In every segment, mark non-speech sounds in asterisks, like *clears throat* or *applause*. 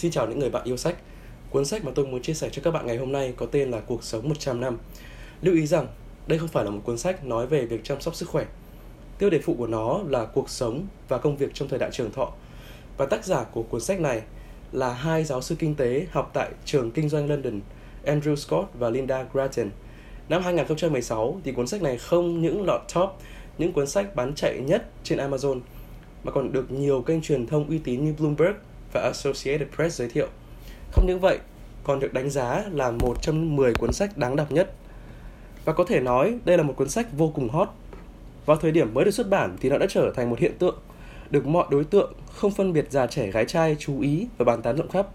Xin chào những người bạn yêu sách. Cuốn sách mà tôi muốn chia sẻ cho các bạn ngày hôm nay có tên là Cuộc sống 100 năm. Lưu ý rằng, đây không phải là một cuốn sách nói về việc chăm sóc sức khỏe. Tiêu đề phụ của nó là cuộc sống và công việc trong thời đại trường thọ. Và tác giả của cuốn sách này là hai giáo sư kinh tế học tại trường kinh doanh London, Andrew Scott và Linda Grattan. Năm 2016 thì cuốn sách này không những lọt top những cuốn sách bán chạy nhất trên Amazon mà còn được nhiều kênh truyền thông uy tín như Bloomberg và Associated Press giới thiệu. Không những vậy, còn được đánh giá là một trong 10 cuốn sách đáng đọc nhất. Và có thể nói đây là một cuốn sách vô cùng hot. Vào thời điểm mới được xuất bản thì nó đã trở thành một hiện tượng, được mọi đối tượng không phân biệt già trẻ gái trai chú ý và bàn tán rộng khắp.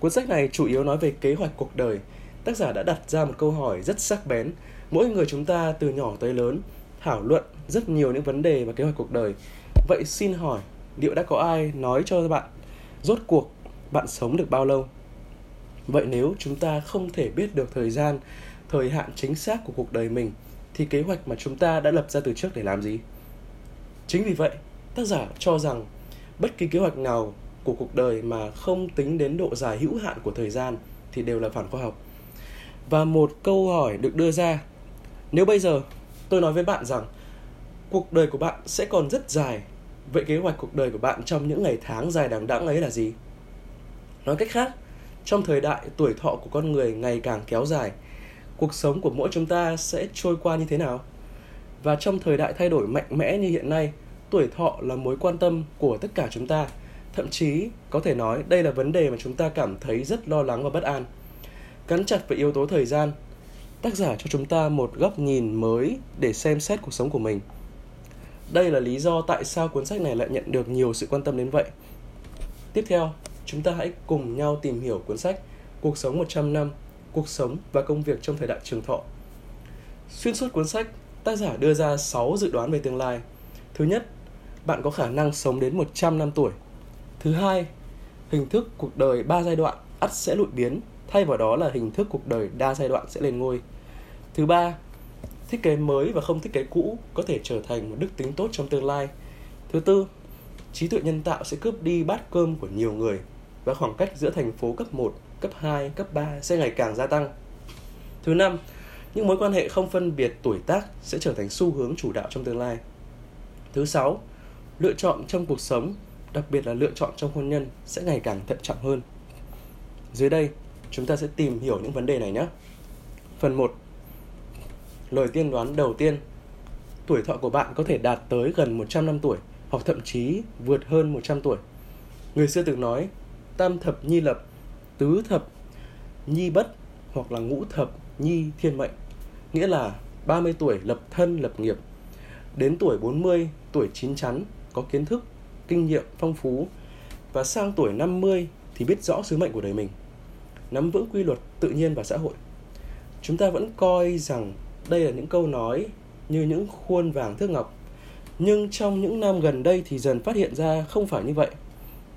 Cuốn sách này chủ yếu nói về kế hoạch cuộc đời. Tác giả đã đặt ra một câu hỏi rất sắc bén. Mỗi người chúng ta từ nhỏ tới lớn thảo luận rất nhiều những vấn đề và kế hoạch cuộc đời. Vậy xin hỏi, liệu đã có ai nói cho bạn rốt cuộc bạn sống được bao lâu? Vậy nếu chúng ta không thể biết được thời gian, thời hạn chính xác của cuộc đời mình thì kế hoạch mà chúng ta đã lập ra từ trước để làm gì? Chính vì vậy, tác giả cho rằng bất kỳ kế hoạch nào của cuộc đời mà không tính đến độ dài hữu hạn của thời gian thì đều là phản khoa học. Và một câu hỏi được đưa ra, nếu bây giờ tôi nói với bạn rằng cuộc đời của bạn sẽ còn rất dài vậy kế hoạch cuộc đời của bạn trong những ngày tháng dài đằng đẵng ấy là gì? Nói cách khác, trong thời đại tuổi thọ của con người ngày càng kéo dài, cuộc sống của mỗi chúng ta sẽ trôi qua như thế nào? Và trong thời đại thay đổi mạnh mẽ như hiện nay, tuổi thọ là mối quan tâm của tất cả chúng ta. Thậm chí, có thể nói đây là vấn đề mà chúng ta cảm thấy rất lo lắng và bất an. Gắn chặt với yếu tố thời gian, tác giả cho chúng ta một góc nhìn mới để xem xét cuộc sống của mình. Đây là lý do tại sao cuốn sách này lại nhận được nhiều sự quan tâm đến vậy. Tiếp theo, chúng ta hãy cùng nhau tìm hiểu cuốn sách Cuộc sống 100 năm, cuộc sống và công việc trong thời đại trường thọ. Xuyên suốt cuốn sách, tác giả đưa ra 6 dự đoán về tương lai. Thứ nhất, bạn có khả năng sống đến 100 năm tuổi. Thứ hai, hình thức cuộc đời 3 giai đoạn ắt sẽ lụi biến, thay vào đó là hình thức cuộc đời đa giai đoạn sẽ lên ngôi. Thứ ba, thiết kế mới và không thiết kế cũ có thể trở thành một đức tính tốt trong tương lai. Thứ tư, trí tuệ nhân tạo sẽ cướp đi bát cơm của nhiều người và khoảng cách giữa thành phố cấp 1, cấp 2, cấp 3 sẽ ngày càng gia tăng. Thứ năm, những mối quan hệ không phân biệt tuổi tác sẽ trở thành xu hướng chủ đạo trong tương lai. Thứ sáu, lựa chọn trong cuộc sống, đặc biệt là lựa chọn trong hôn nhân sẽ ngày càng thận trọng hơn. Dưới đây, chúng ta sẽ tìm hiểu những vấn đề này nhé. Phần 1 lời tiên đoán đầu tiên. Tuổi thọ của bạn có thể đạt tới gần 100 năm tuổi hoặc thậm chí vượt hơn 100 tuổi. Người xưa từng nói tam thập nhi lập, tứ thập nhi bất hoặc là ngũ thập nhi thiên mệnh. Nghĩa là 30 tuổi lập thân lập nghiệp, đến tuổi 40 tuổi chín chắn, có kiến thức, kinh nghiệm phong phú và sang tuổi 50 thì biết rõ sứ mệnh của đời mình, nắm vững quy luật tự nhiên và xã hội. Chúng ta vẫn coi rằng đây là những câu nói như những khuôn vàng thước ngọc. Nhưng trong những năm gần đây thì dần phát hiện ra không phải như vậy.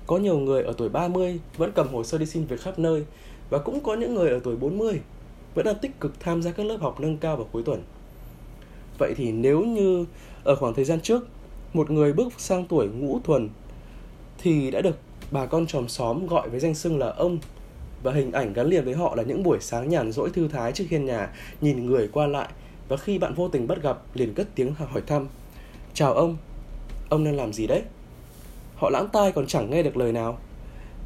Có nhiều người ở tuổi 30 vẫn cầm hồ sơ đi xin việc khắp nơi và cũng có những người ở tuổi 40 vẫn đang tích cực tham gia các lớp học nâng cao vào cuối tuần. Vậy thì nếu như ở khoảng thời gian trước, một người bước sang tuổi ngũ thuần thì đã được bà con tròm xóm gọi với danh xưng là ông và hình ảnh gắn liền với họ là những buổi sáng nhàn rỗi thư thái trước hiên nhà, nhìn người qua lại và khi bạn vô tình bắt gặp liền cất tiếng hỏi thăm. Chào ông, ông đang làm gì đấy? Họ lãng tai còn chẳng nghe được lời nào.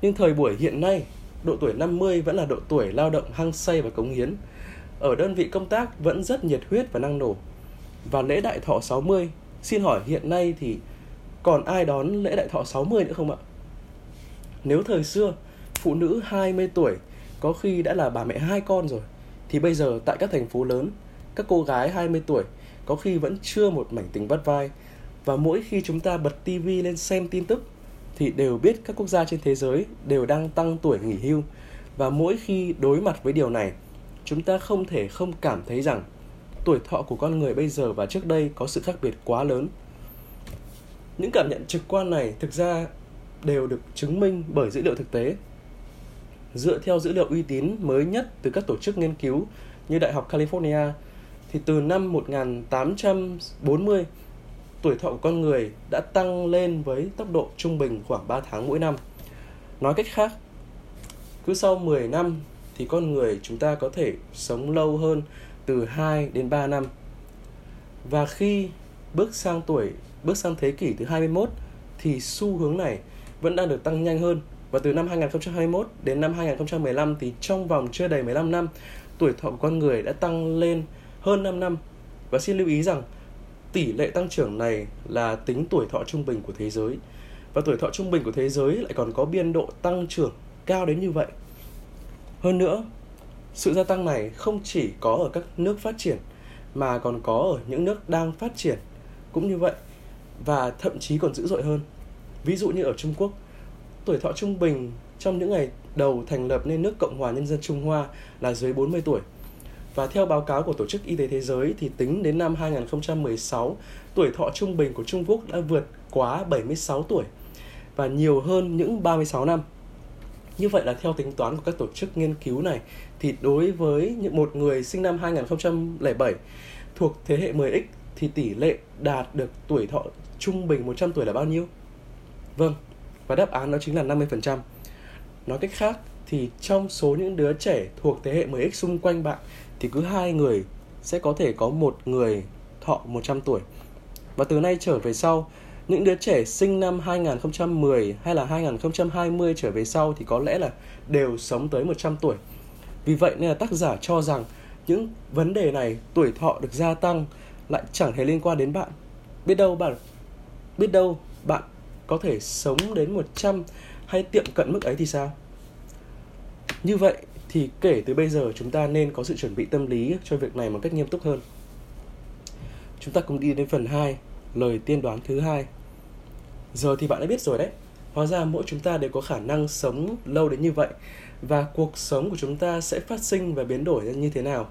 Nhưng thời buổi hiện nay, độ tuổi 50 vẫn là độ tuổi lao động hăng say và cống hiến. Ở đơn vị công tác vẫn rất nhiệt huyết và năng nổ. Và lễ đại thọ 60, xin hỏi hiện nay thì còn ai đón lễ đại thọ 60 nữa không ạ? Nếu thời xưa phụ nữ 20 tuổi, có khi đã là bà mẹ hai con rồi. Thì bây giờ tại các thành phố lớn, các cô gái 20 tuổi có khi vẫn chưa một mảnh tình vắt vai. Và mỗi khi chúng ta bật tivi lên xem tin tức, thì đều biết các quốc gia trên thế giới đều đang tăng tuổi nghỉ hưu. Và mỗi khi đối mặt với điều này, chúng ta không thể không cảm thấy rằng tuổi thọ của con người bây giờ và trước đây có sự khác biệt quá lớn. Những cảm nhận trực quan này thực ra đều được chứng minh bởi dữ liệu thực tế dựa theo dữ liệu uy tín mới nhất từ các tổ chức nghiên cứu như Đại học California thì từ năm 1840 tuổi thọ của con người đã tăng lên với tốc độ trung bình khoảng 3 tháng mỗi năm. Nói cách khác, cứ sau 10 năm thì con người chúng ta có thể sống lâu hơn từ 2 đến 3 năm. Và khi bước sang tuổi, bước sang thế kỷ thứ 21 thì xu hướng này vẫn đang được tăng nhanh hơn. Và từ năm 2021 đến năm 2015 thì trong vòng chưa đầy 15 năm, tuổi thọ của con người đã tăng lên hơn 5 năm. Và xin lưu ý rằng tỷ lệ tăng trưởng này là tính tuổi thọ trung bình của thế giới. Và tuổi thọ trung bình của thế giới lại còn có biên độ tăng trưởng cao đến như vậy. Hơn nữa, sự gia tăng này không chỉ có ở các nước phát triển mà còn có ở những nước đang phát triển cũng như vậy và thậm chí còn dữ dội hơn. Ví dụ như ở Trung Quốc, tuổi thọ trung bình trong những ngày đầu thành lập nên nước Cộng hòa Nhân dân Trung Hoa là dưới 40 tuổi. Và theo báo cáo của Tổ chức Y tế Thế giới thì tính đến năm 2016, tuổi thọ trung bình của Trung Quốc đã vượt quá 76 tuổi và nhiều hơn những 36 năm. Như vậy là theo tính toán của các tổ chức nghiên cứu này thì đối với những một người sinh năm 2007 thuộc thế hệ 10X thì tỷ lệ đạt được tuổi thọ trung bình 100 tuổi là bao nhiêu? Vâng, và đáp án đó chính là 50%. Nói cách khác thì trong số những đứa trẻ thuộc thế hệ 10X xung quanh bạn thì cứ hai người sẽ có thể có một người thọ 100 tuổi. Và từ nay trở về sau, những đứa trẻ sinh năm 2010 hay là 2020 trở về sau thì có lẽ là đều sống tới 100 tuổi. Vì vậy nên là tác giả cho rằng những vấn đề này tuổi thọ được gia tăng lại chẳng hề liên quan đến bạn. Biết đâu bạn biết đâu bạn có thể sống đến 100 hay tiệm cận mức ấy thì sao? Như vậy thì kể từ bây giờ chúng ta nên có sự chuẩn bị tâm lý cho việc này một cách nghiêm túc hơn. Chúng ta cùng đi đến phần 2, lời tiên đoán thứ hai. Giờ thì bạn đã biết rồi đấy. Hóa ra mỗi chúng ta đều có khả năng sống lâu đến như vậy và cuộc sống của chúng ta sẽ phát sinh và biến đổi như thế nào.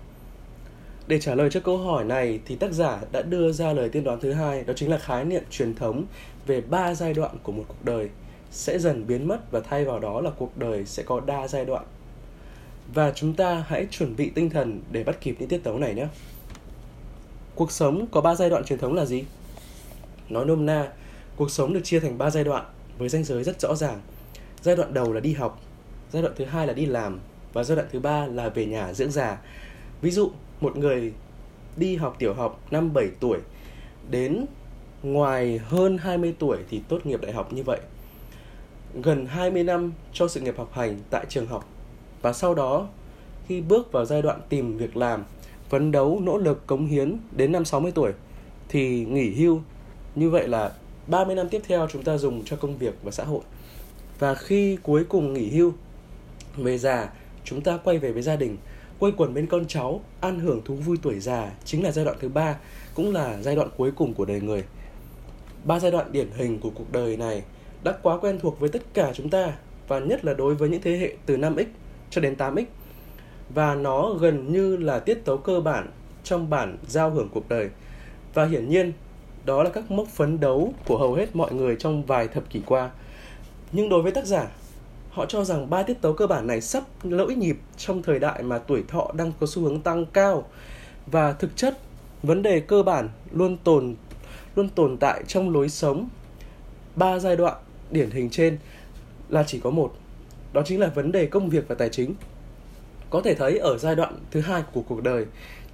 Để trả lời cho câu hỏi này thì tác giả đã đưa ra lời tiên đoán thứ hai, đó chính là khái niệm truyền thống về ba giai đoạn của một cuộc đời sẽ dần biến mất và thay vào đó là cuộc đời sẽ có đa giai đoạn. Và chúng ta hãy chuẩn bị tinh thần để bắt kịp những tiết tấu này nhé. Cuộc sống có ba giai đoạn truyền thống là gì? Nói nôm na, cuộc sống được chia thành ba giai đoạn với ranh giới rất rõ ràng. Giai đoạn đầu là đi học, giai đoạn thứ hai là đi làm và giai đoạn thứ ba là về nhà dưỡng già. Ví dụ, một người đi học tiểu học năm 7 tuổi đến ngoài hơn 20 tuổi thì tốt nghiệp đại học như vậy. Gần 20 năm cho sự nghiệp học hành tại trường học và sau đó khi bước vào giai đoạn tìm việc làm, phấn đấu, nỗ lực, cống hiến đến năm 60 tuổi thì nghỉ hưu. Như vậy là 30 năm tiếp theo chúng ta dùng cho công việc và xã hội. Và khi cuối cùng nghỉ hưu, về già, chúng ta quay về với gia đình, quây quần bên con cháu, ăn hưởng thú vui tuổi già chính là giai đoạn thứ ba, cũng là giai đoạn cuối cùng của đời người. Ba giai đoạn điển hình của cuộc đời này đã quá quen thuộc với tất cả chúng ta và nhất là đối với những thế hệ từ 5x cho đến 8x và nó gần như là tiết tấu cơ bản trong bản giao hưởng cuộc đời. Và hiển nhiên đó là các mốc phấn đấu của hầu hết mọi người trong vài thập kỷ qua. Nhưng đối với tác giả họ cho rằng ba tiết tấu cơ bản này sắp lỗi nhịp trong thời đại mà tuổi thọ đang có xu hướng tăng cao. Và thực chất, vấn đề cơ bản luôn tồn luôn tồn tại trong lối sống. Ba giai đoạn điển hình trên là chỉ có một. Đó chính là vấn đề công việc và tài chính. Có thể thấy ở giai đoạn thứ hai của cuộc đời,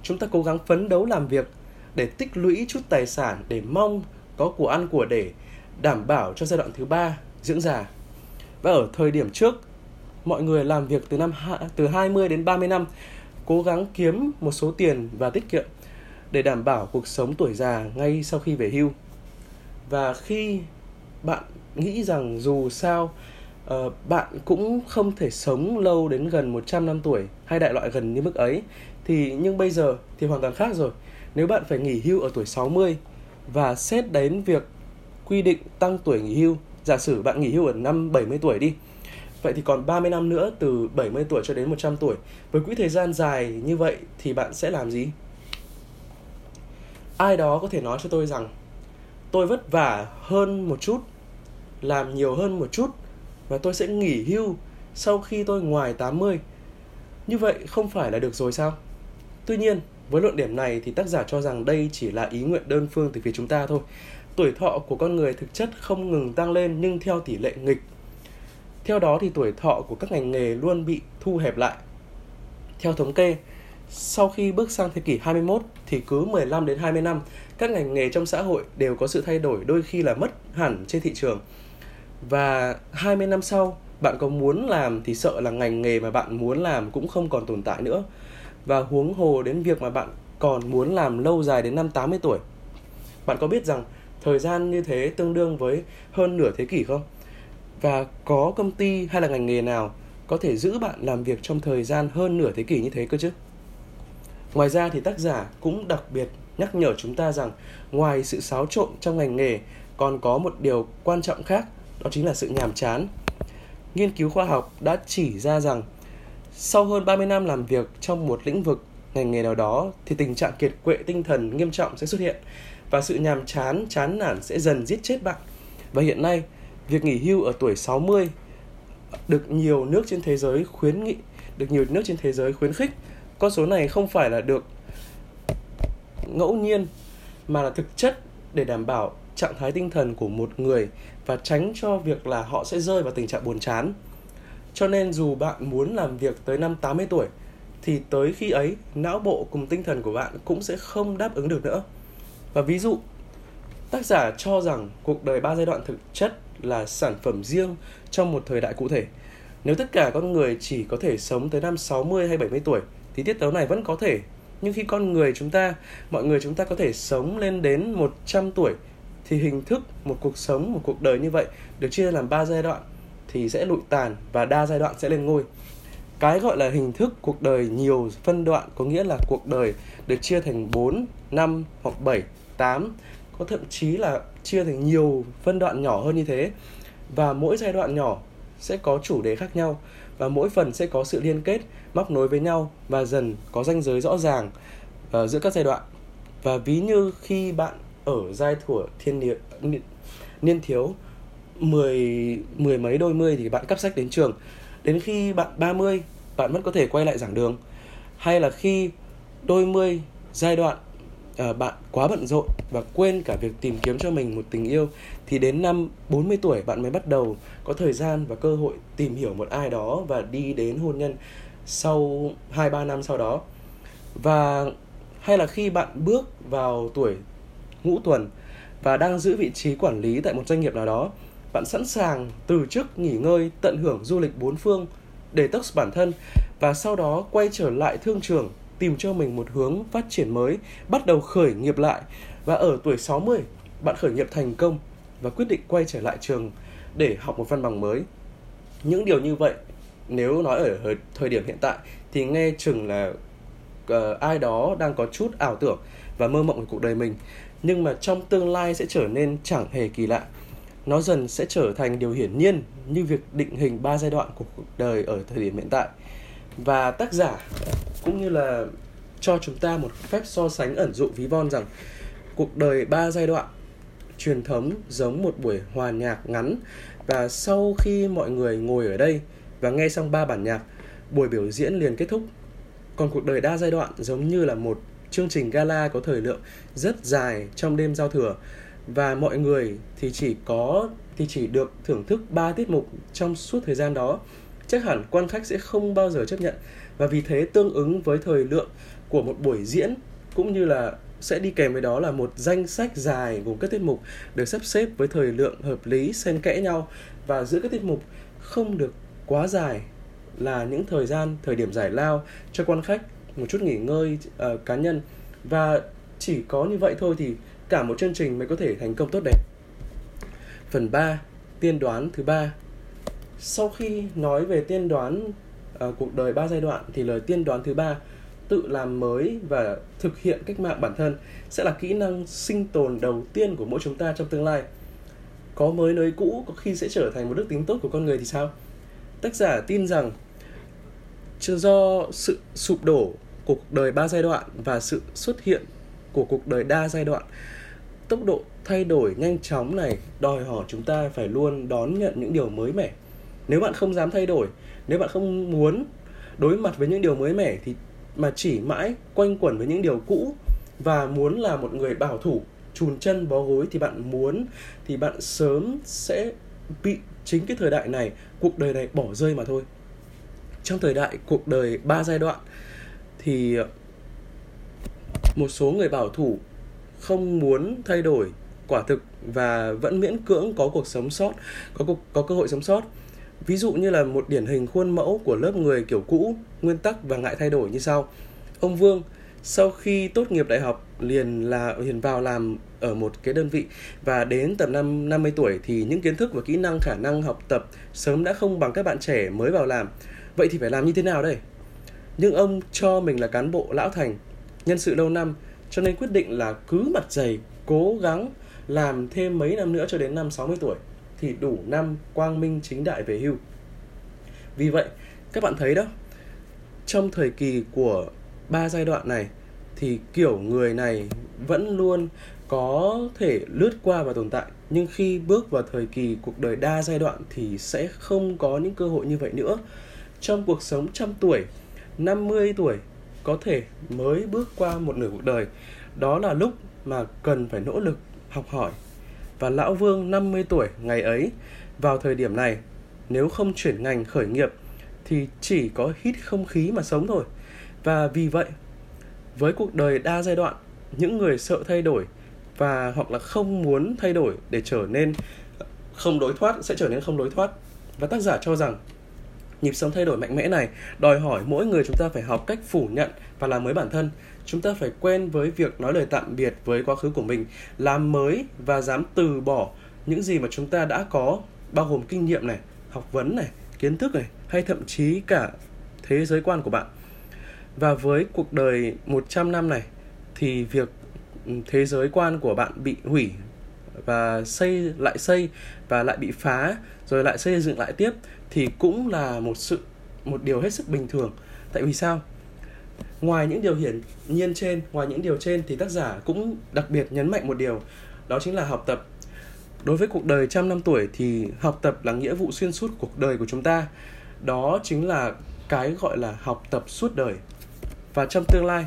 chúng ta cố gắng phấn đấu làm việc để tích lũy chút tài sản để mong có của ăn của để đảm bảo cho giai đoạn thứ ba dưỡng già và ở thời điểm trước mọi người làm việc từ năm từ 20 đến 30 năm cố gắng kiếm một số tiền và tiết kiệm để đảm bảo cuộc sống tuổi già ngay sau khi về hưu. Và khi bạn nghĩ rằng dù sao uh, bạn cũng không thể sống lâu đến gần 100 năm tuổi hay đại loại gần như mức ấy thì nhưng bây giờ thì hoàn toàn khác rồi. Nếu bạn phải nghỉ hưu ở tuổi 60 và xét đến việc quy định tăng tuổi nghỉ hưu, giả sử bạn nghỉ hưu ở năm 70 tuổi đi. Vậy thì còn 30 năm nữa từ 70 tuổi cho đến 100 tuổi. Với quỹ thời gian dài như vậy thì bạn sẽ làm gì? ai đó có thể nói cho tôi rằng tôi vất vả hơn một chút, làm nhiều hơn một chút và tôi sẽ nghỉ hưu sau khi tôi ngoài 80. Như vậy không phải là được rồi sao? Tuy nhiên, với luận điểm này thì tác giả cho rằng đây chỉ là ý nguyện đơn phương từ phía chúng ta thôi. Tuổi thọ của con người thực chất không ngừng tăng lên nhưng theo tỷ lệ nghịch. Theo đó thì tuổi thọ của các ngành nghề luôn bị thu hẹp lại. Theo thống kê, sau khi bước sang thế kỷ 21 thì cứ 15 đến 20 năm, các ngành nghề trong xã hội đều có sự thay đổi đôi khi là mất hẳn trên thị trường. Và 20 năm sau, bạn có muốn làm thì sợ là ngành nghề mà bạn muốn làm cũng không còn tồn tại nữa. Và huống hồ đến việc mà bạn còn muốn làm lâu dài đến năm 80 tuổi. Bạn có biết rằng thời gian như thế tương đương với hơn nửa thế kỷ không? Và có công ty hay là ngành nghề nào có thể giữ bạn làm việc trong thời gian hơn nửa thế kỷ như thế cơ chứ? Ngoài ra thì tác giả cũng đặc biệt nhắc nhở chúng ta rằng ngoài sự xáo trộn trong ngành nghề còn có một điều quan trọng khác, đó chính là sự nhàm chán. Nghiên cứu khoa học đã chỉ ra rằng sau hơn 30 năm làm việc trong một lĩnh vực ngành nghề nào đó thì tình trạng kiệt quệ tinh thần nghiêm trọng sẽ xuất hiện và sự nhàm chán, chán nản sẽ dần giết chết bạn. Và hiện nay, việc nghỉ hưu ở tuổi 60 được nhiều nước trên thế giới khuyến nghị, được nhiều nước trên thế giới khuyến khích. Con số này không phải là được ngẫu nhiên mà là thực chất để đảm bảo trạng thái tinh thần của một người và tránh cho việc là họ sẽ rơi vào tình trạng buồn chán. Cho nên dù bạn muốn làm việc tới năm 80 tuổi thì tới khi ấy não bộ cùng tinh thần của bạn cũng sẽ không đáp ứng được nữa. Và ví dụ, tác giả cho rằng cuộc đời ba giai đoạn thực chất là sản phẩm riêng trong một thời đại cụ thể. Nếu tất cả con người chỉ có thể sống tới năm 60 hay 70 tuổi thì tiết tấu này vẫn có thể. Nhưng khi con người chúng ta, mọi người chúng ta có thể sống lên đến 100 tuổi thì hình thức một cuộc sống, một cuộc đời như vậy được chia làm ba giai đoạn thì sẽ lụi tàn và đa giai đoạn sẽ lên ngôi. Cái gọi là hình thức cuộc đời nhiều phân đoạn có nghĩa là cuộc đời được chia thành 4, 5 hoặc 7, 8 có thậm chí là chia thành nhiều phân đoạn nhỏ hơn như thế. Và mỗi giai đoạn nhỏ sẽ có chủ đề khác nhau và mỗi phần sẽ có sự liên kết móc nối với nhau và dần có ranh giới rõ ràng uh, giữa các giai đoạn. Và ví như khi bạn ở giai thủa thiên địa niên, niên thiếu mười mười mấy đôi mươi thì bạn cắp sách đến trường. Đến khi bạn 30 bạn vẫn có thể quay lại giảng đường. Hay là khi đôi mươi giai đoạn uh, bạn quá bận rộn và quên cả việc tìm kiếm cho mình một tình yêu thì đến năm 40 tuổi bạn mới bắt đầu có thời gian và cơ hội tìm hiểu một ai đó và đi đến hôn nhân sau 2 3 năm sau đó. Và hay là khi bạn bước vào tuổi ngũ tuần và đang giữ vị trí quản lý tại một doanh nghiệp nào đó, bạn sẵn sàng từ chức nghỉ ngơi, tận hưởng du lịch bốn phương, để tốc bản thân và sau đó quay trở lại thương trường tìm cho mình một hướng phát triển mới, bắt đầu khởi nghiệp lại. Và ở tuổi 60 bạn khởi nghiệp thành công và quyết định quay trở lại trường để học một văn bằng mới. Những điều như vậy nếu nói ở thời điểm hiện tại thì nghe chừng là uh, ai đó đang có chút ảo tưởng và mơ mộng về cuộc đời mình. Nhưng mà trong tương lai sẽ trở nên chẳng hề kỳ lạ. Nó dần sẽ trở thành điều hiển nhiên như việc định hình ba giai đoạn của cuộc đời ở thời điểm hiện tại và tác giả cũng như là cho chúng ta một phép so sánh ẩn dụ ví von rằng cuộc đời ba giai đoạn truyền thống giống một buổi hòa nhạc ngắn. Và sau khi mọi người ngồi ở đây và nghe xong ba bản nhạc, buổi biểu diễn liền kết thúc. Còn cuộc đời đa giai đoạn giống như là một chương trình gala có thời lượng rất dài trong đêm giao thừa. Và mọi người thì chỉ có, thì chỉ được thưởng thức 3 tiết mục trong suốt thời gian đó chắc hẳn quan khách sẽ không bao giờ chấp nhận và vì thế tương ứng với thời lượng của một buổi diễn cũng như là sẽ đi kèm với đó là một danh sách dài gồm các tiết mục được sắp xếp với thời lượng hợp lý xen kẽ nhau và giữa các tiết mục không được quá dài là những thời gian thời điểm giải lao cho quan khách một chút nghỉ ngơi uh, cá nhân và chỉ có như vậy thôi thì cả một chương trình mới có thể thành công tốt đẹp. Phần 3, tiên đoán thứ ba. Sau khi nói về tiên đoán uh, cuộc đời ba giai đoạn thì lời tiên đoán thứ ba tự làm mới và thực hiện cách mạng bản thân sẽ là kỹ năng sinh tồn đầu tiên của mỗi chúng ta trong tương lai. Có mới nơi cũ có khi sẽ trở thành một đức tính tốt của con người thì sao? Tác giả tin rằng do sự sụp đổ của cuộc đời ba giai đoạn và sự xuất hiện của cuộc đời đa giai đoạn tốc độ thay đổi nhanh chóng này đòi hỏi chúng ta phải luôn đón nhận những điều mới mẻ nếu bạn không dám thay đổi nếu bạn không muốn đối mặt với những điều mới mẻ thì mà chỉ mãi quanh quẩn với những điều cũ và muốn là một người bảo thủ chùn chân bó gối thì bạn muốn thì bạn sớm sẽ bị chính cái thời đại này cuộc đời này bỏ rơi mà thôi. Trong thời đại cuộc đời ba giai đoạn thì một số người bảo thủ không muốn thay đổi quả thực và vẫn miễn cưỡng có cuộc sống sót có cuộc, có cơ hội sống sót ví dụ như là một điển hình khuôn mẫu của lớp người kiểu cũ nguyên tắc và ngại thay đổi như sau ông vương sau khi tốt nghiệp đại học liền là liền vào làm ở một cái đơn vị và đến tầm năm 50 tuổi thì những kiến thức và kỹ năng khả năng học tập sớm đã không bằng các bạn trẻ mới vào làm. Vậy thì phải làm như thế nào đây? Nhưng ông cho mình là cán bộ lão thành, nhân sự lâu năm cho nên quyết định là cứ mặt dày cố gắng làm thêm mấy năm nữa cho đến năm 60 tuổi thì đủ năm quang minh chính đại về hưu. Vì vậy, các bạn thấy đó, trong thời kỳ của ba giai đoạn này thì kiểu người này vẫn luôn có thể lướt qua và tồn tại. Nhưng khi bước vào thời kỳ cuộc đời đa giai đoạn thì sẽ không có những cơ hội như vậy nữa. Trong cuộc sống trăm tuổi 50 tuổi có thể mới bước qua một nửa cuộc đời. Đó là lúc mà cần phải nỗ lực học hỏi và lão vương 50 tuổi ngày ấy. Vào thời điểm này, nếu không chuyển ngành khởi nghiệp, thì chỉ có hít không khí mà sống thôi. Và vì vậy, với cuộc đời đa giai đoạn, những người sợ thay đổi và hoặc là không muốn thay đổi để trở nên không lối thoát, sẽ trở nên không lối thoát. Và tác giả cho rằng nhịp sống thay đổi mạnh mẽ này, đòi hỏi mỗi người chúng ta phải học cách phủ nhận và làm mới bản thân. Chúng ta phải quen với việc nói lời tạm biệt với quá khứ của mình, làm mới và dám từ bỏ những gì mà chúng ta đã có, bao gồm kinh nghiệm này, học vấn này, kiến thức này, hay thậm chí cả thế giới quan của bạn. Và với cuộc đời 100 năm này, thì việc ừ, thế giới quan của bạn bị hủy và xây, lại xây và lại bị phá, rồi lại xây dựng lại tiếp thì cũng là một sự, một điều hết sức bình thường. Tại vì sao? Ngoài những điều hiển nhiên trên, ngoài những điều trên thì tác giả cũng đặc biệt nhấn mạnh một điều, đó chính là học tập. Đối với cuộc đời trăm năm tuổi thì học tập là nghĩa vụ xuyên suốt cuộc đời của chúng ta. Đó chính là cái gọi là học tập suốt đời. Và trong tương lai,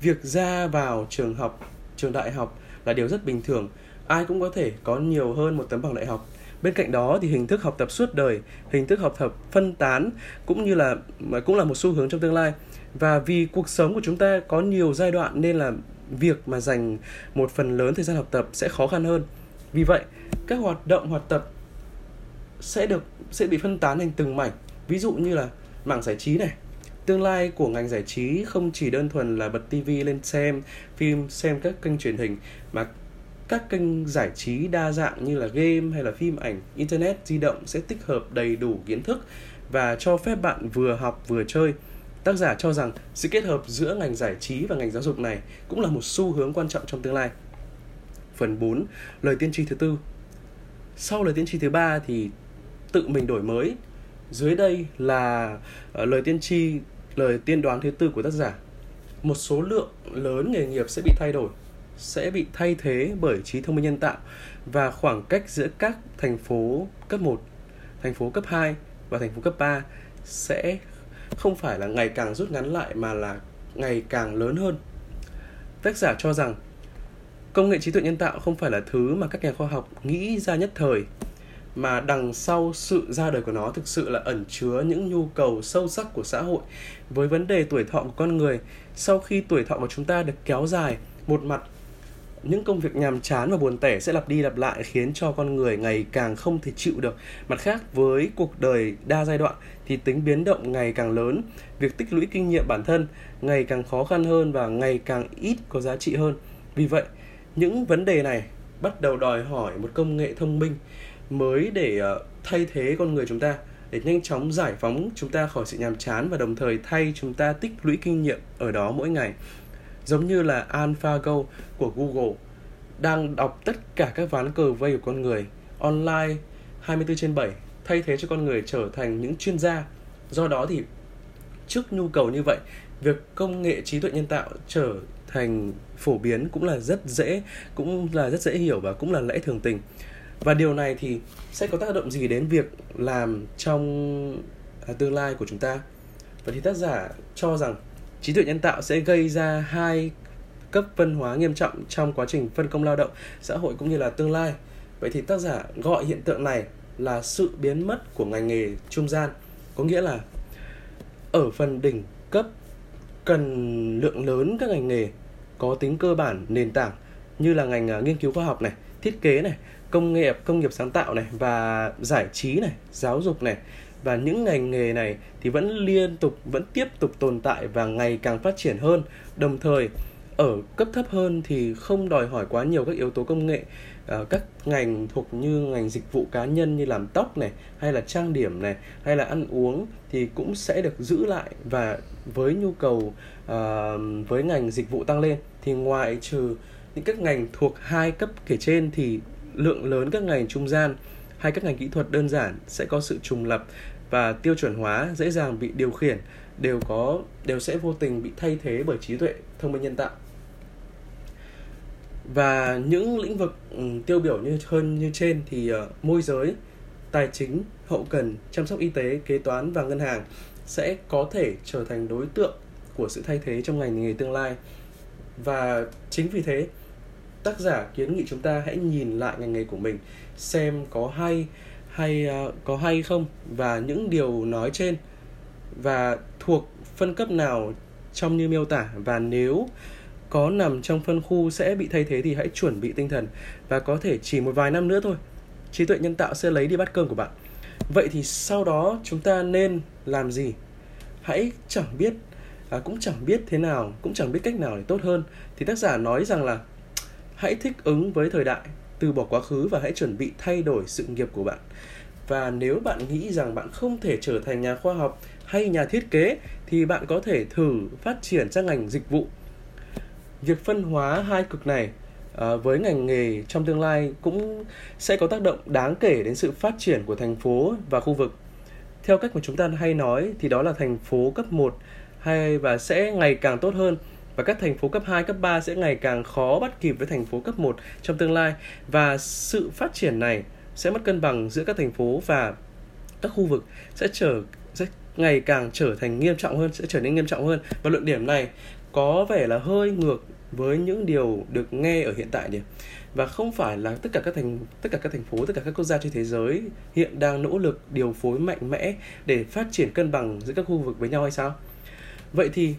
việc ra vào trường học, trường đại học là điều rất bình thường. Ai cũng có thể có nhiều hơn một tấm bằng đại học bên cạnh đó thì hình thức học tập suốt đời hình thức học tập phân tán cũng như là cũng là một xu hướng trong tương lai. Và vì cuộc sống của chúng ta có nhiều giai đoạn nên là việc mà dành một phần lớn thời gian học tập sẽ khó khăn hơn. Vì vậy các hoạt động hoạt tập sẽ được sẽ bị phân tán thành từng mảnh. Ví dụ như là mảng giải trí này. Tương lai của ngành giải trí không chỉ đơn thuần là bật tivi lên xem phim, xem các kênh truyền hình mà các kênh giải trí đa dạng như là game hay là phim ảnh, internet di động sẽ tích hợp đầy đủ kiến thức và cho phép bạn vừa học vừa chơi. Tác giả cho rằng sự kết hợp giữa ngành giải trí và ngành giáo dục này cũng là một xu hướng quan trọng trong tương lai. Phần 4, lời tiên tri thứ tư. Sau lời tiên tri thứ ba thì tự mình đổi mới. Dưới đây là ờ, lời tiên tri lời tiên đoán thứ tư của tác giả một số lượng lớn nghề nghiệp sẽ bị thay đổi sẽ bị thay thế bởi trí thông minh nhân tạo và khoảng cách giữa các thành phố cấp 1, thành phố cấp 2 và thành phố cấp 3 sẽ không phải là ngày càng rút ngắn lại mà là ngày càng lớn hơn. Tác giả cho rằng công nghệ trí tuệ nhân tạo không phải là thứ mà các nhà khoa học nghĩ ra nhất thời mà đằng sau sự ra đời của nó thực sự là ẩn chứa những nhu cầu sâu sắc của xã hội với vấn đề tuổi thọ của con người sau khi tuổi thọ của chúng ta được kéo dài một mặt những công việc nhàm chán và buồn tẻ sẽ lặp đi lặp lại khiến cho con người ngày càng không thể chịu được. Mặt khác, với cuộc đời đa giai đoạn thì tính biến động ngày càng lớn, việc tích lũy kinh nghiệm bản thân ngày càng khó khăn hơn và ngày càng ít có giá trị hơn. Vì vậy, những vấn đề này bắt đầu đòi hỏi một công nghệ thông minh mới để ờ, thay thế con người chúng ta để nhanh chóng giải phóng chúng ta khỏi sự nhàm chán và đồng thời thay chúng ta tích lũy kinh nghiệm ở đó mỗi ngày. Giống như là AlphaGo của Google đang đọc tất cả các ván cờ vây của con người online 24 trên 7 thay thế cho con người trở thành những chuyên gia. Do đó thì trước nhu cầu như vậy, việc công nghệ trí tuệ nhân tạo trở thành phổ biến cũng là rất dễ, cũng là rất dễ hiểu và cũng là lẽ thường tình và điều này thì sẽ có tác động gì đến việc làm trong à, tương lai của chúng ta và thì tác giả cho rằng trí tuệ nhân tạo sẽ gây ra hai cấp phân hóa nghiêm trọng trong quá trình phân công lao động xã hội cũng như là tương lai. Vậy thì tác giả gọi hiện tượng này là sự biến mất của ngành nghề trung gian, có nghĩa là ở phần đỉnh cấp cần lượng lớn các ngành nghề có tính cơ bản, nền tảng như là ngành à, nghiên cứu khoa học này, thiết kế này, công nghiệp công nghiệp sáng tạo này và giải trí này, giáo dục này và những ngành nghề này thì vẫn liên tục vẫn tiếp tục tồn tại và ngày càng phát triển hơn. Đồng thời ở cấp thấp hơn thì không đòi hỏi quá nhiều các yếu tố công nghệ. À, các ngành thuộc như ngành dịch vụ cá nhân như làm tóc này hay là trang điểm này hay là ăn uống thì cũng sẽ được giữ lại. Và với nhu cầu à, với ngành dịch vụ tăng lên thì ngoại trừ những các ngành thuộc hai cấp kể trên thì lượng lớn các ngành trung gian hay các ngành kỹ thuật đơn giản sẽ có sự trùng lập và tiêu chuẩn hóa dễ dàng bị điều khiển đều có đều sẽ vô tình bị thay thế bởi trí tuệ thông minh nhân tạo. Và những lĩnh vực ừ, tiêu biểu như hơn như trên thì uh, môi giới tài chính hậu cần chăm sóc y tế kế toán và ngân hàng sẽ có thể trở thành đối tượng của sự thay thế trong ngành nghề tương lai. Và chính vì thế tác giả kiến nghị chúng ta hãy nhìn lại ngành nghề của mình xem có hay hay uh, có hay không? Và những điều nói trên và thuộc phân cấp nào trong như miêu tả? Và nếu có nằm trong phân khu sẽ bị thay thế thì hãy chuẩn bị tinh thần và có thể chỉ một vài năm nữa thôi. Trí tuệ nhân tạo sẽ lấy đi bát cơm của bạn. Vậy thì sau đó chúng ta nên làm gì? Hãy chẳng biết à, cũng chẳng biết thế nào cũng chẳng biết cách nào để tốt hơn. Thì tác giả nói rằng là hãy thích ứng với thời đại từ bỏ quá khứ và hãy chuẩn bị thay đổi sự nghiệp của bạn. Và nếu bạn nghĩ rằng bạn không thể trở thành nhà khoa học hay nhà thiết kế thì bạn có thể thử phát triển sang ngành dịch vụ. Việc phân hóa hai cực này à, với ngành nghề trong tương lai cũng sẽ có tác động đáng kể đến sự phát triển của thành phố và khu vực. Theo cách mà chúng ta hay nói thì đó là thành phố cấp 1 hay và sẽ ngày càng tốt hơn và các thành phố cấp 2, cấp 3 sẽ ngày càng khó bắt kịp với thành phố cấp 1 trong tương lai. Và sự phát triển này sẽ mất cân bằng giữa các thành phố và các khu vực sẽ trở sẽ ngày càng trở thành nghiêm trọng hơn sẽ trở nên nghiêm trọng hơn. Và luận điểm này có vẻ là hơi ngược với những điều được nghe ở hiện tại nhỉ và không phải là tất cả các thành tất cả các thành phố tất cả các quốc gia trên thế giới hiện đang nỗ lực điều phối mạnh mẽ để phát triển cân bằng giữa các khu vực với nhau hay sao? Vậy thì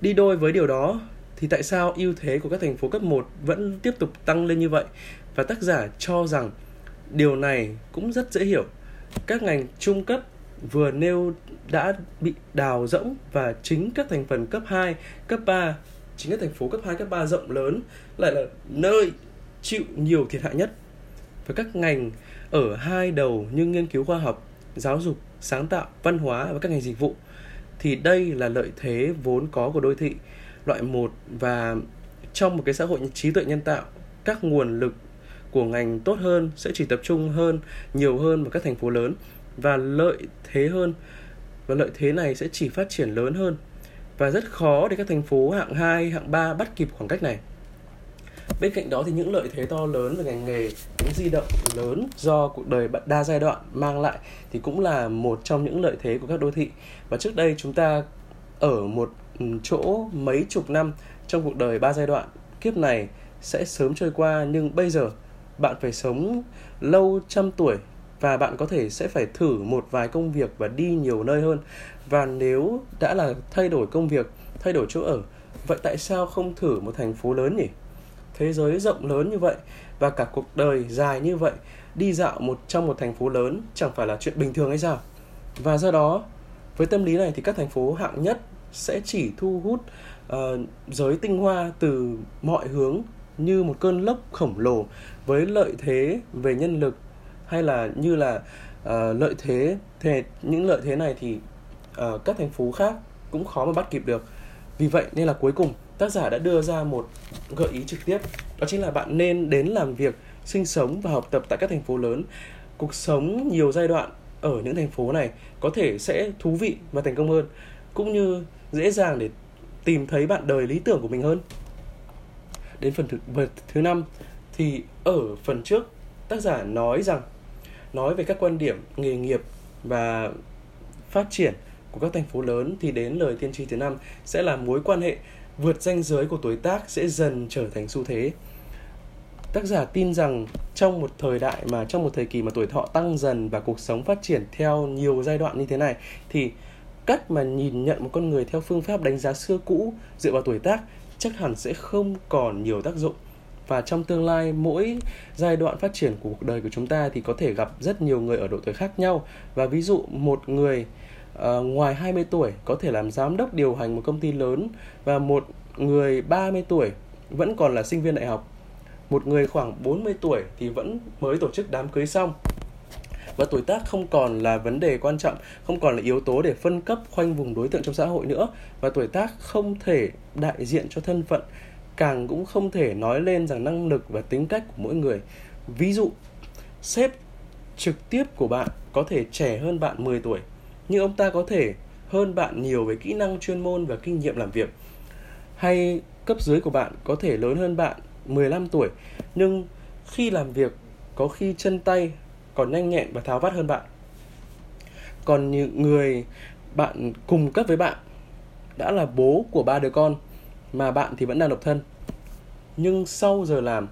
đi đôi với điều đó thì tại sao ưu thế của các thành phố cấp 1 vẫn tiếp tục tăng lên như vậy và tác giả cho rằng điều này cũng rất dễ hiểu các ngành trung cấp vừa nêu đã bị đào rỗng và chính các thành phần cấp 2, cấp 3 chính các thành phố cấp 2, cấp 3 rộng lớn lại là nơi chịu nhiều thiệt hại nhất. Và các ngành ở hai đầu như nghiên cứu khoa học, giáo dục, sáng tạo, văn hóa và các ngành dịch vụ thì đây là lợi thế vốn có của đô thị. Loại 1 và trong một cái xã hội trí tuệ nhân tạo các nguồn lực của ngành tốt hơn sẽ chỉ tập trung hơn nhiều hơn vào các thành phố lớn. Và lợi thế hơn và lợi thế này sẽ chỉ phát triển lớn hơn. Và rất khó để các thành phố hạng 2, hạng 3 bắt kịp khoảng cách này. Bên cạnh đó thì những lợi thế to lớn về ngành nghề, những di động lớn do cuộc đời đa giai đoạn mang lại thì cũng là một trong những lợi thế của các đô thị. Và trước đây chúng ta ở một ừ, chỗ mấy chục năm trong cuộc đời ba giai đoạn kiếp này sẽ sớm trôi qua nhưng bây giờ bạn phải sống lâu trăm tuổi và bạn có thể sẽ phải thử một vài công việc và đi nhiều nơi hơn và nếu đã là thay đổi công việc thay đổi chỗ ở vậy tại sao không thử một thành phố lớn nhỉ thế giới rộng lớn như vậy và cả cuộc đời dài như vậy đi dạo một trong một thành phố lớn chẳng phải là chuyện bình thường hay sao? Và do đó với tâm lý này thì các thành phố hạng nhất sẽ chỉ thu hút uh, giới tinh hoa từ mọi hướng như một cơn lốc khổng lồ với lợi thế về nhân lực hay là như là uh, lợi thế thì những lợi thế này thì uh, các thành phố khác cũng khó mà bắt kịp được. Vì vậy nên là cuối cùng tác giả đã đưa ra một gợi ý trực tiếp đó chính là bạn nên đến làm việc sinh sống và học tập tại các thành phố lớn. Cuộc sống nhiều giai đoạn ở những thành phố này có thể sẽ thú vị và thành công hơn cũng như dễ dàng để tìm thấy bạn đời lý tưởng của mình hơn. Đến phần thứ, phần thứ năm thì ở phần trước tác giả nói rằng nói về các quan điểm nghề nghiệp và phát triển của các thành phố lớn thì đến lời tiên tri thứ năm sẽ là mối quan hệ vượt ranh giới của tuổi tác sẽ dần trở thành xu thế. Tác giả tin rằng trong một thời đại mà, trong một thời kỳ mà tuổi thọ tăng dần và cuộc sống phát triển theo nhiều giai đoạn như thế này, thì cách mà nhìn nhận một con người theo phương pháp đánh giá xưa cũ dựa vào tuổi tác chắc hẳn sẽ không còn nhiều tác dụng. Và trong tương lai, mỗi giai đoạn phát triển của cuộc đời của chúng ta thì có thể gặp rất nhiều người ở độ tuổi khác nhau. Và ví dụ, một người uh, ngoài 20 tuổi có thể làm giám đốc điều hành một công ty lớn và một người 30 tuổi vẫn còn là sinh viên đại học. Một người khoảng 40 tuổi thì vẫn mới tổ chức đám cưới xong. Và tuổi tác không còn là vấn đề quan trọng không còn là yếu tố để phân cấp khoanh vùng đối tượng trong xã hội nữa. Và tuổi tác không thể đại diện cho thân phận càng cũng không thể nói lên rằng năng lực và tính cách của mỗi người. Ví dụ sếp trực tiếp của bạn có thể trẻ hơn bạn 10 tuổi nhưng ông ta có thể hơn bạn nhiều về kỹ năng chuyên môn và kinh nghiệm làm việc. Hay cấp dưới của bạn có thể lớn hơn bạn 15 tuổi, nhưng khi làm việc, có khi chân tay còn nhanh nhẹn và tháo vát hơn bạn. Còn những người bạn cùng cấp với bạn đã là bố của ba đứa con mà bạn thì vẫn đang độc thân. Nhưng sau giờ làm,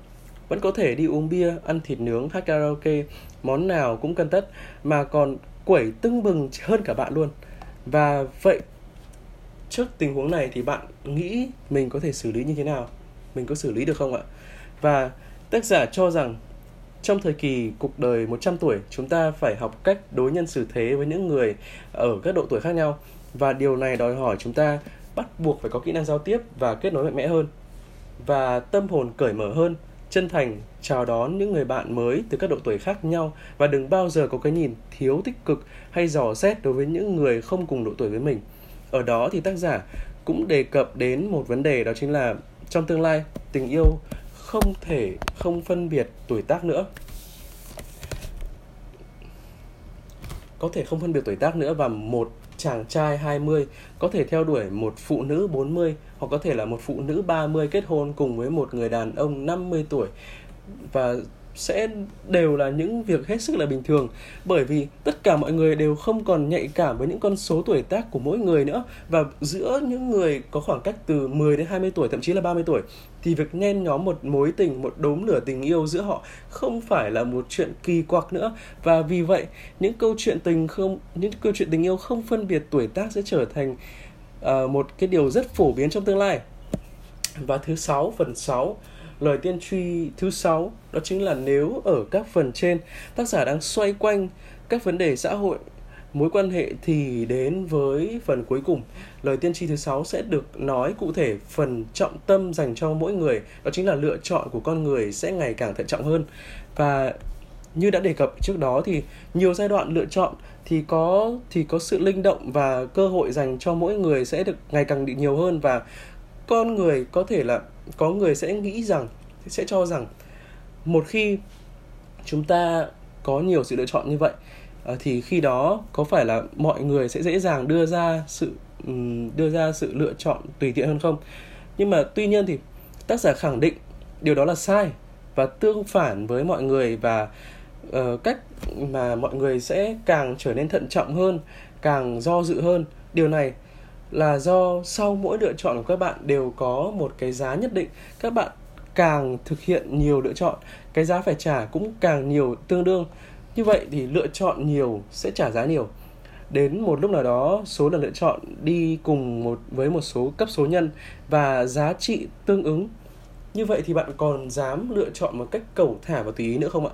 vẫn có thể đi uống bia, ăn thịt nướng, hát karaoke, món nào cũng cần tất, mà còn quẩy tưng bừng hơn cả bạn luôn. Và vậy trước tình huống này thì bạn nghĩ mình có thể xử lý như thế nào? Mình có xử lý được không ạ? Và tác giả cho rằng trong thời kỳ cuộc đời 100 tuổi, chúng ta phải học cách đối nhân xử thế với những người ở các độ tuổi khác nhau. Và điều này đòi hỏi chúng ta bắt buộc phải có kỹ năng giao tiếp và kết nối mạnh mẽ hơn. Và tâm hồn cởi mở hơn, chân thành chào đón những người bạn mới từ các độ tuổi khác nhau. Và đừng bao giờ có cái nhìn thiếu tích cực hay dò xét đối với những người không cùng độ tuổi với mình. Ở đó thì tác giả cũng đề cập đến một vấn đề, đó chính là trong tương lai, tình yêu không thể không phân biệt tuổi tác nữa. Có thể không phân biệt tuổi tác nữa và một chàng trai 20 có thể theo đuổi một phụ nữ 40 hoặc có thể là một phụ nữ 30 kết hôn cùng với một người đàn ông 50 tuổi và sẽ đều là những việc hết sức là bình thường. Bởi vì tất cả mọi người đều không còn nhạy cảm với những con số tuổi tác của mỗi người nữa. Và giữa những người có khoảng cách từ 10 đến 20 tuổi thậm chí là 30 tuổi thì việc nhen nhóm một mối tình một đốm lửa tình yêu giữa họ không phải là một chuyện kỳ quặc nữa. Và vì vậy những câu chuyện tình không những câu chuyện tình yêu không phân biệt tuổi tác sẽ trở thành uh, một cái điều rất phổ biến trong tương lai. Và thứ sáu phần 6 lời tiên tri thứ sáu, đó chính là nếu ở các phần trên, tác giả đang xoay quanh các vấn đề xã hội, mối quan hệ thì đến với phần cuối cùng. Lời tiên tri thứ sáu sẽ được nói cụ thể phần trọng tâm dành cho mỗi người, đó chính là lựa chọn của con người sẽ ngày càng thận trọng hơn. Và như đã đề cập trước đó thì nhiều giai đoạn lựa chọn thì có thì có sự linh động và cơ hội dành cho mỗi người sẽ được ngày càng định nhiều hơn và con người có thể là có người sẽ nghĩ rằng sẽ cho rằng một khi chúng ta có nhiều sự lựa chọn như vậy ờ, thì khi đó có phải là mọi người sẽ dễ dàng đưa ra sự đưa ra sự lựa chọn tùy tiện hơn không? Nhưng mà tuy nhiên thì tác giả khẳng định điều đó là sai và tương phản với mọi người và uh, cách mà mọi người sẽ càng trở nên thận trọng hơn càng do dự hơn. Điều này là do sau mỗi lựa chọn của các bạn đều có một cái giá nhất định, các bạn càng thực hiện nhiều lựa chọn, cái giá phải trả cũng càng nhiều tương đương. Như vậy thì lựa chọn nhiều sẽ trả giá nhiều. Đến một lúc nào đó, số lần lựa chọn đi cùng một, với một số cấp số nhân và giá trị tương ứng. Như vậy thì bạn còn dám lựa chọn một cách cầu thả và tùy ý nữa không ạ?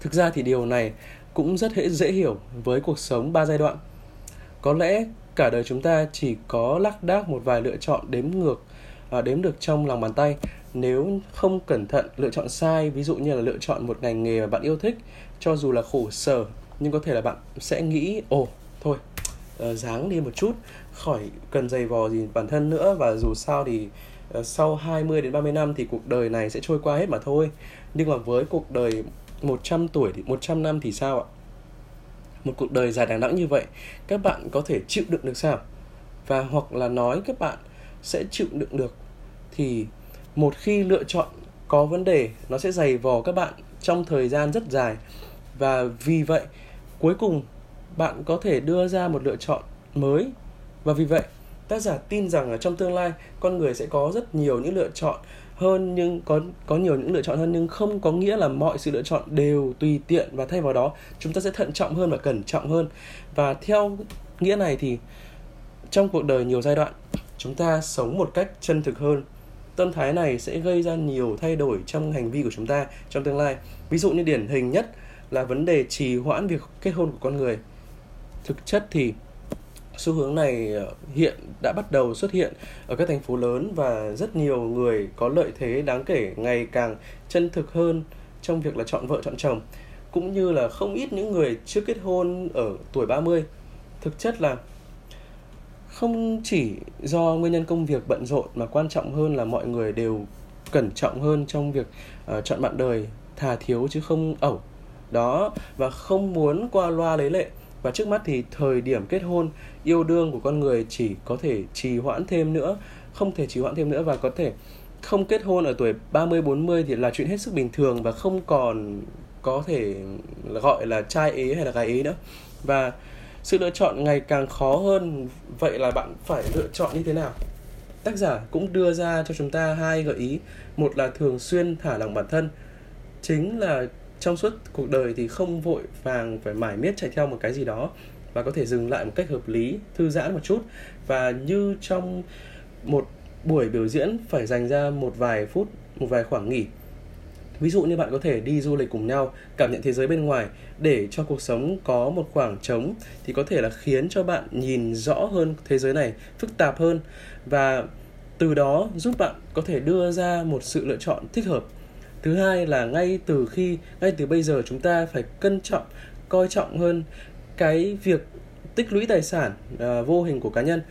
Thực ra thì điều này cũng rất dễ dễ hiểu với cuộc sống ba giai đoạn. Có lẽ cả đời chúng ta chỉ có lác đác một vài lựa chọn đếm ngược à, đếm được trong lòng bàn tay. Nếu không cẩn thận lựa chọn sai ví dụ như là lựa chọn một ngành nghề mà bạn yêu thích cho dù là khổ sở nhưng có thể là bạn sẽ nghĩ ồ thôi uh, dáng đi một chút khỏi cần giày vò gì bản thân nữa. Và dù sao thì uh, sau 20 đến 30 năm thì cuộc đời này sẽ trôi qua hết mà thôi. Nhưng mà với cuộc đời 100 tuổi thì 100 năm thì sao ạ? Một cuộc đời dài đằng đẵng như vậy, các bạn có thể chịu đựng được sao? Và hoặc là nói các bạn sẽ chịu đựng được. Thì một khi lựa chọn có vấn đề, nó sẽ dày vò các bạn trong thời gian rất dài. Và vì vậy, cuối cùng bạn có thể đưa ra một lựa chọn mới. Và vì vậy, tác giả tin rằng ở trong tương lai, con người sẽ có rất nhiều những lựa chọn hơn nhưng có có nhiều những lựa chọn hơn nhưng không có nghĩa là mọi sự lựa chọn đều tùy tiện và thay vào đó, chúng ta sẽ thận trọng hơn và cẩn trọng hơn. Và theo nghĩa này thì trong cuộc đời nhiều giai đoạn, chúng ta sống một cách chân thực hơn. Tâm thái này sẽ gây ra nhiều thay đổi trong hành vi của chúng ta trong tương lai. Ví dụ như điển hình nhất là vấn đề trì hoãn việc kết hôn của con người. Thực chất thì xu hướng này ờ, hiện đã bắt đầu xuất hiện ở các thành phố lớn và rất nhiều người có lợi thế đáng kể ngày càng chân thực hơn trong việc là chọn vợ chọn chồng. Cũng như là không ít những người chưa kết hôn ở tuổi 30 thực chất là không chỉ do nguyên nhân công việc bận rộn mà quan trọng hơn là mọi người đều cẩn trọng hơn trong việc uh, chọn bạn đời thà thiếu chứ không ẩu. Đó và không muốn qua loa lấy lệ và trước mắt thì thời điểm kết hôn, yêu đương của con người chỉ có thể trì hoãn thêm nữa, không thể trì hoãn thêm nữa và có thể không kết hôn ở tuổi 30 40 thì là chuyện hết sức bình thường và không còn có thể gọi là trai ý hay là gái ý nữa. Và sự lựa chọn ngày càng khó hơn, vậy là bạn phải lựa chọn như thế nào? Tác giả cũng đưa ra cho chúng ta hai gợi ý. Một là thường xuyên thả lỏng bản thân, chính là trong suốt cuộc đời thì không vội vàng phải mải miết chạy theo một cái gì đó, và có thể dừng lại một cách hợp lý, thư giãn một chút. Và như trong một buổi biểu diễn, phải dành ra một vài phút, một vài khoảng nghỉ. Ví dụ như bạn có thể đi du lịch cùng nhau, cảm nhận thế giới bên ngoài, để cho cuộc sống có một khoảng trống, thì có thể là khiến cho bạn nhìn rõ hơn thế giới này, phức tạp hơn. Và từ đó giúp bạn có thể đưa ra một sự lựa chọn thích hợp thứ hai là ngay từ khi ngay từ bây giờ chúng ta phải cân trọng coi trọng hơn cái việc tích lũy tài sản uh, vô hình của cá nhân.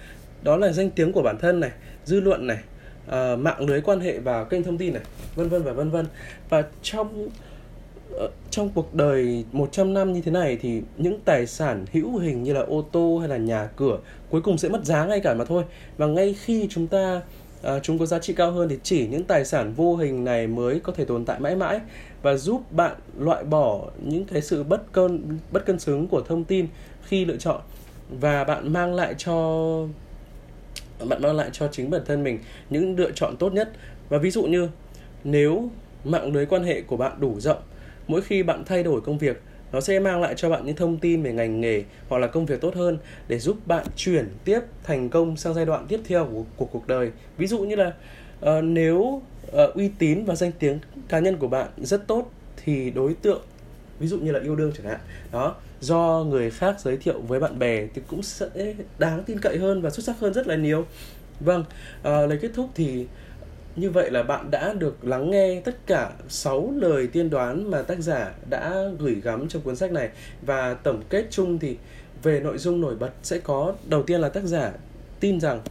Đó là danh tiếng của bản thân này dư luận này uh, mạng lưới quan hệ và kênh thông tin này vân vân và vân vân. Và trong uh, trong cuộc đời 100 năm như thế này thì những tài sản hữu hình như là ô tô hay là nhà cửa cuối cùng sẽ mất giá ngay cả mà thôi. Và ngay khi chúng ta à, chúng có giá trị cao hơn thì chỉ những tài sản vô hình này mới có thể tồn tại mãi mãi và giúp bạn loại bỏ những cái sự bất cân bất cân xứng của thông tin khi lựa chọn. Và bạn mang lại cho bạn mang lại cho chính bản thân mình những lựa chọn tốt nhất. Và ví dụ như nếu mạng lưới quan hệ của bạn đủ rộng mỗi khi bạn thay đổi công việc nó sẽ mang lại cho bạn những thông tin về ngành nghề hoặc là công việc tốt hơn để giúp bạn chuyển tiếp thành công sang giai đoạn tiếp theo của, của cuộc đời. Ví dụ như là uh, nếu uh, uy tín và danh tiếng cá nhân của bạn rất tốt thì đối tượng ví dụ như là yêu đương chẳng hạn đó do người khác giới thiệu với bạn bè thì cũng sẽ đáng tin cậy hơn và xuất sắc hơn rất là nhiều. Vâng uh, lời kết thúc thì như vậy là bạn đã được lắng nghe tất cả 6 lời tiên đoán mà tác giả đã gửi gắm trong cuốn sách này. Và tổng kết chung thì về nội dung nổi bật sẽ có, đầu tiên là tác giả tin rằng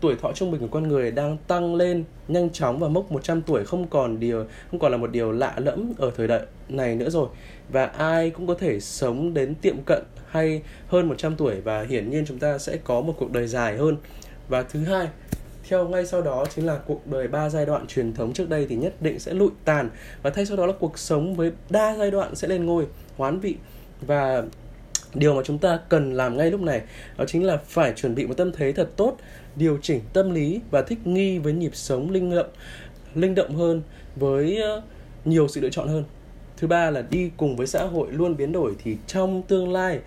tuổi thọ trung bình của con người đang tăng lên nhanh chóng và mốc 100 tuổi, không còn điều, không còn là một điều lạ lẫm ở thời đại này nữa rồi. Và ai cũng có thể sống đến tiệm cận hay hơn 100 tuổi và hiển nhiên chúng ta sẽ có một cuộc đời dài hơn. Và thứ hai theo ngay sau đó chính là cuộc đời ba giai đoạn truyền thống trước đây thì nhất định sẽ lụi tàn. Và thay sau đó là cuộc sống với đa giai đoạn sẽ lên ngôi, hoán vị. Và điều mà chúng ta cần làm ngay lúc này, đó chính là phải chuẩn bị một tâm thế thật tốt, điều chỉnh tâm lý và thích nghi với nhịp sống linh động linh động hơn, với ờ, nhiều sự lựa chọn hơn. Thứ ba là đi cùng với xã hội luôn biến đổi thì trong tương lai,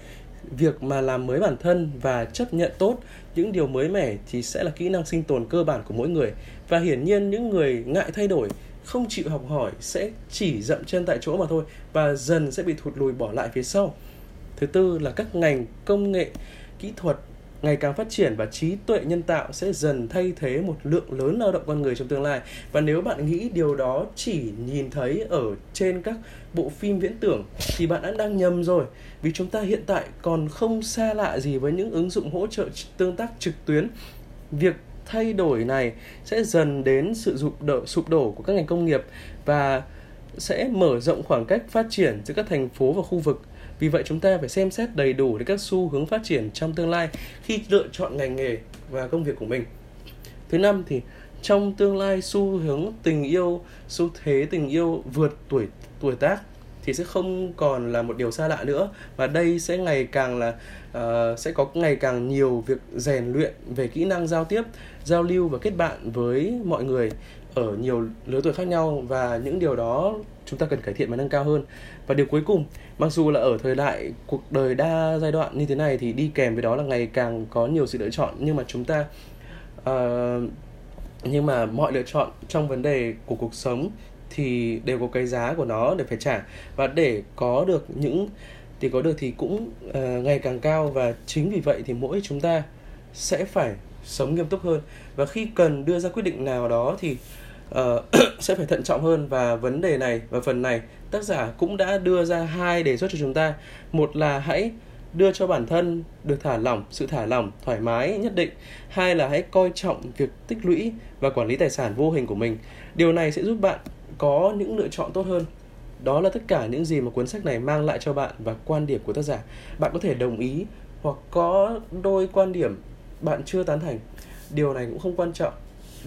việc mà làm mới bản thân và chấp nhận tốt những điều mới mẻ thì sẽ là kỹ năng sinh tồn cơ bản của mỗi người. Và hiển nhiên những người ngại thay đổi, không chịu học hỏi sẽ chỉ dậm chân tại chỗ mà thôi và dần sẽ bị thụt lùi bỏ lại phía sau. Thứ tư là các ngành công nghệ, kỹ thuật ngày càng phát triển và trí tuệ nhân tạo sẽ dần thay thế một lượng lớn lao động con người trong tương lai. Và nếu bạn nghĩ điều đó chỉ nhìn thấy ở trên các bộ phim viễn tưởng thì bạn đã đang nhầm rồi. Vì chúng ta hiện tại còn không xa lạ gì với những ứng dụng hỗ trợ tương tác trực tuyến. Việc thay đổi này sẽ dần đến sự sụp đổ, sụp đổ của các ngành công nghiệp và sẽ mở rộng khoảng cách phát triển giữa các thành phố và khu vực vì vậy chúng ta phải xem xét đầy đủ đến các xu hướng phát triển trong tương lai khi lựa chọn ngành nghề và công việc của mình. Thứ năm thì trong tương lai xu hướng tình yêu, xu thế tình yêu vượt tuổi tuổi tác thì sẽ không còn là một điều xa lạ nữa. Và đây sẽ ngày càng là uh, sẽ có ngày càng nhiều việc rèn luyện về kỹ năng giao tiếp giao lưu và kết bạn với mọi người ở nhiều lứa tuổi khác nhau. Và những điều đó chúng ta cần cải thiện và nâng cao hơn. Và điều cuối cùng mặc dù là ở thời đại cuộc đời đa giai đoạn như thế này thì đi kèm với đó là ngày càng có nhiều sự lựa chọn nhưng mà chúng ta uh, nhưng mà mọi lựa chọn trong vấn đề của cuộc sống thì đều có cái giá của nó để phải trả. Và để có được những thì có được thì cũng uh, ngày càng cao. Và chính vì vậy thì mỗi chúng ta sẽ phải sống nghiêm túc hơn. Và khi cần đưa ra quyết định nào đó thì uh, *clears throat* sẽ phải thận trọng hơn và vấn đề này và phần này tác giả cũng đã đưa ra hai đề xuất cho chúng ta. Một là hãy đưa cho bản thân được thả lỏng sự thả lỏng thoải mái nhất định. Hai là hãy coi trọng việc tích lũy và quản lý tài sản vô hình của mình. Điều này sẽ giúp bạn có những lựa chọn tốt hơn. Đó là tất cả những gì mà cuốn sách này mang lại cho bạn và quan điểm của tác giả. Bạn có thể đồng ý hoặc có đôi quan điểm bạn chưa tán thành. Điều này cũng không quan trọng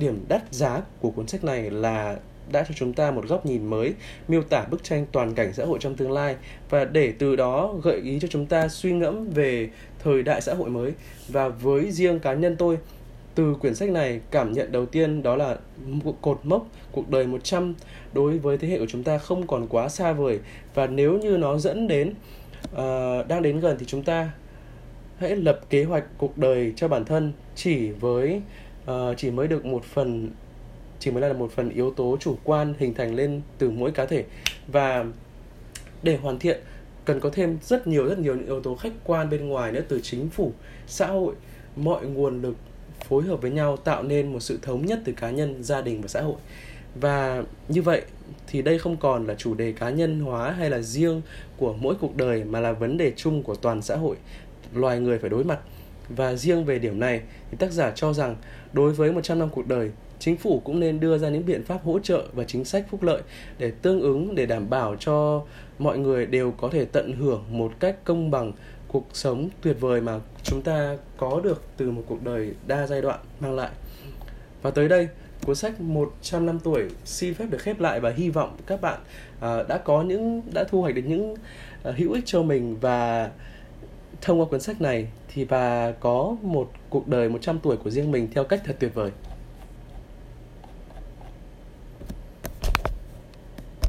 điểm đắt giá của cuốn sách này là đã cho chúng ta một góc nhìn mới miêu tả bức tranh toàn cảnh xã hội trong tương lai. Và để từ đó gợi ý cho chúng ta suy ngẫm về thời đại xã hội mới và với riêng cá nhân tôi từ quyển sách này cảm nhận đầu tiên đó là một cột mốc cuộc đời 100 đối với thế hệ của chúng ta không còn quá xa vời. Và nếu như nó dẫn đến uh, đang đến gần thì chúng ta hãy lập kế hoạch cuộc đời cho bản thân chỉ với uh, chỉ mới được một phần chỉ mới là một phần yếu tố chủ quan hình thành lên từ mỗi cá thể. Và để hoàn thiện cần có thêm rất nhiều rất nhiều những yếu tố khách quan bên ngoài nữa từ chính phủ xã hội. Mọi nguồn lực phối hợp với nhau tạo nên một sự thống nhất từ cá nhân gia đình và xã hội. Và như vậy thì đây không còn là chủ đề cá nhân hóa hay là riêng của mỗi cuộc đời mà là vấn đề chung của toàn xã hội. Loài người phải đối mặt và riêng về điểm này thì tác giả cho rằng đối với 100 năm cuộc đời chính phủ cũng nên đưa ra những biện pháp hỗ trợ và chính sách phúc lợi để tương ứng để đảm bảo cho mọi người đều có thể tận hưởng một cách công bằng cuộc sống tuyệt vời mà chúng ta có được từ một cuộc đời đa giai đoạn mang lại. Và tới đây, cuốn sách 100 năm tuổi xin phép được khép lại và hy vọng các bạn uh, đã có những đã thu hoạch được những uh, hữu ích cho mình và thông qua cuốn sách này thì và có một cuộc đời 100 tuổi của riêng mình theo cách thật tuyệt vời.